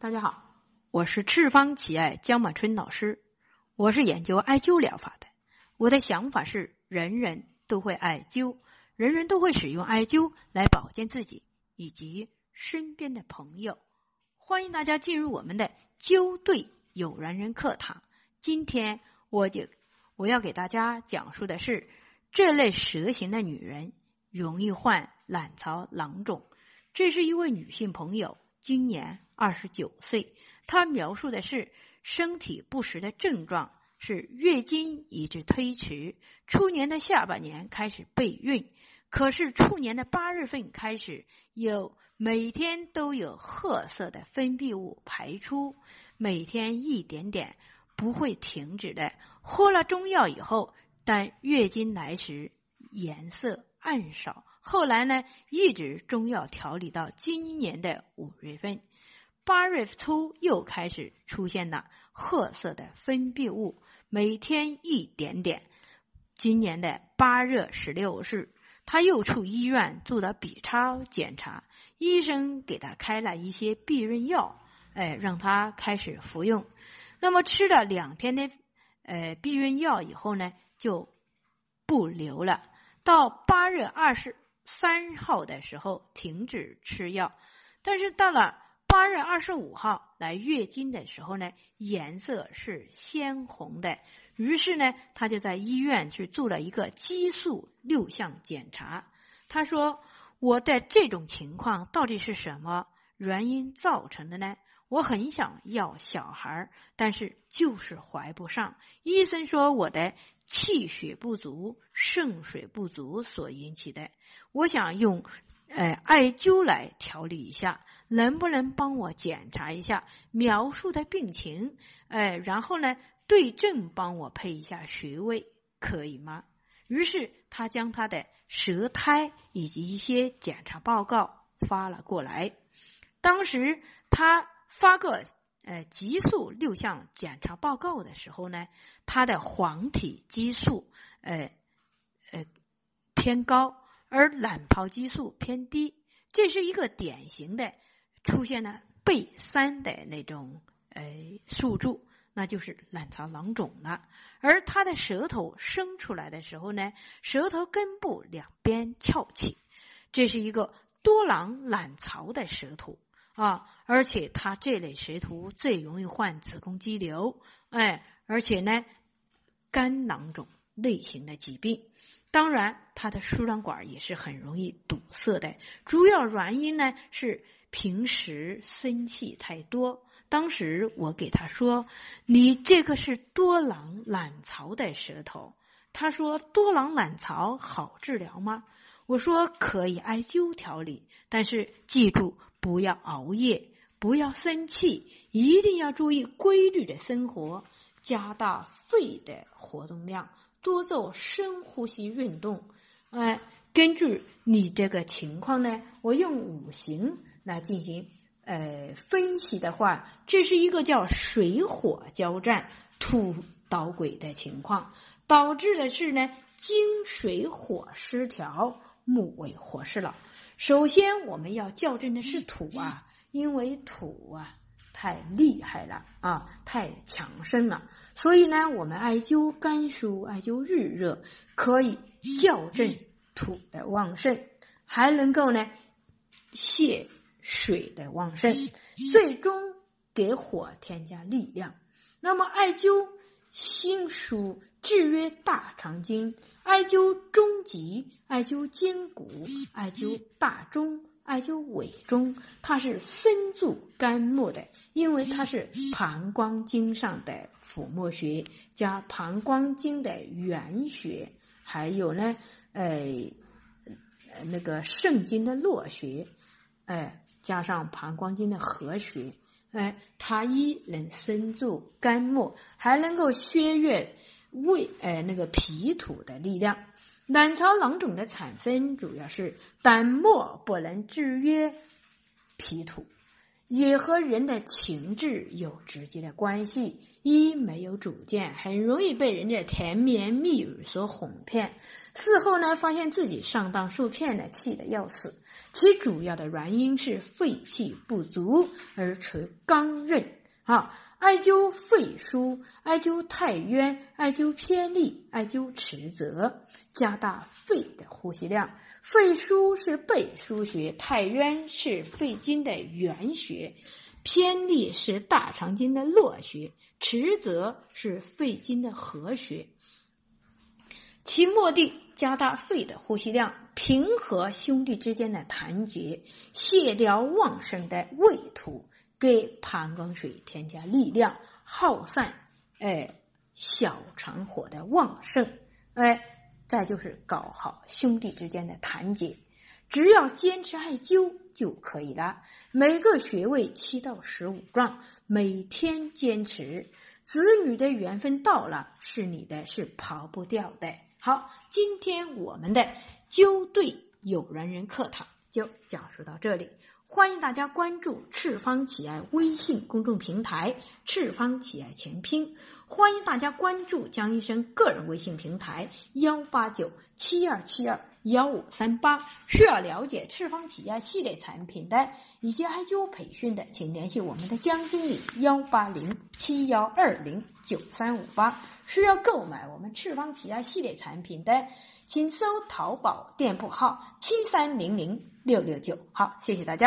大家好，我是赤方奇艾江满春老师，我是研究艾灸疗法的。我的想法是，人人都会艾灸，人人都会使用艾灸来保健自己以及身边的朋友。欢迎大家进入我们的灸对有缘人课堂。今天我就我要给大家讲述的是，这类蛇形的女人容易患卵巢囊肿。这是一位女性朋友，今年二十九岁，他描述的是身体不适的症状是月经一直推迟，初年的下半年开始备孕，可是初年的八月份开始有每天都有褐色的分泌物排出，每天一点点不会停止的。喝了中药以后，但月经来时颜色暗少。后来呢，一直中药调理到今年的五月份，八月初又开始出现了褐色的分泌物，每天一点点。今年的八月十六日，他又去医院做了 B 超检查，医生给他开了一些避孕药，哎，让他开始服用。那么吃了两天的呃避孕药以后呢，就不流了。到八月二十。三号的时候停止吃药，但是到了八月二十五号来月经的时候呢，颜色是鲜红的。于是呢，他就在医院去做了一个激素六项检查。他说：“我的这种情况到底是什么原因造成的呢？我很想要小孩，但是就是怀不上。医生说我的。”气血不足、肾水不足所引起的，我想用，呃，艾灸来调理一下，能不能帮我检查一下描述的病情？哎，然后呢，对症帮我配一下穴位，可以吗？于是他将他的舌苔以及一些检查报告发了过来。当时他发个。呃，激素六项检查报告的时候呢，他的黄体激素呃呃偏高，而卵泡激素偏低，这是一个典型的出现了背三的那种呃宿主，那就是卵巢囊肿了。而他的舌头伸出来的时候呢，舌头根部两边翘起，这是一个多囊卵巢的舌头。啊，而且他这类舌头最容易患子宫肌瘤，哎，而且呢，肝囊肿类型的疾病，当然他的输卵管也是很容易堵塞的。主要原因呢是平时生气太多。当时我给他说：“你这个是多囊卵巢的舌头。”他说：“多囊卵巢好治疗吗？”我说：“可以艾灸调理，但是记住。”不要熬夜，不要生气，一定要注意规律的生活，加大肺的活动量，多做深呼吸运动。哎，根据你这个情况呢，我用五行来进行呃分析的话，这是一个叫水火交战、土捣鬼的情况，导致的是呢金水火失调，木为火势了。首先，我们要校正的是土啊，因为土啊太厉害了啊，太强盛了。所以呢，我们艾灸肝疏，艾灸日热，可以校正土的旺盛，还能够呢泄水的旺盛，最终给火添加力量。那么，艾灸心疏。制约大肠经，艾灸中极，艾灸肩骨，艾灸大中，艾灸尾中，它是深入肝木的，因为它是膀胱经上的腹膜穴加膀胱经的原穴，还有呢，呃，那个肾经的络穴，哎，加上膀胱经的合穴，哎，它一能深入肝木，还能够削弱。胃呃那个脾土的力量，卵巢囊肿的产生主要是胆末不能制约脾土，也和人的情志有直接的关系。一没有主见，很容易被人家甜言蜜语所哄骗，事后呢，发现自己上当受骗的，气得要死。其主要的原因是肺气不足而垂刚韧啊。艾灸肺腧、艾灸太渊、艾灸偏历、艾灸池泽，加大肺的呼吸量。肺腧是背腧穴，太渊是肺经的原穴，偏历是大肠经的络穴，池泽是肺经的合穴。其目的加大肺的呼吸量，平和兄弟之间的痰结，卸掉旺盛的胃土。给膀胱水添加力量，耗散哎小肠火的旺盛，哎，再就是搞好兄弟之间的团结。只要坚持艾灸就可以了。每个穴位七到十五壮，每天坚持，子女的缘分到了，是你的，是跑不掉的。好，今天我们的灸对有缘人课堂就讲述到这里。欢迎大家关注赤方企爱微信公众平台“赤方企爱全拼”。欢迎大家关注江医生个人微信平台幺八九七二七二幺五三八。需要了解赤方企业系列产品的以及艾灸培训的，请联系我们的江经理幺八零七幺二零九三五八。需要购买我们赤方企业系列产品的，请搜淘宝店铺号七三零零六六九。好，谢谢大家。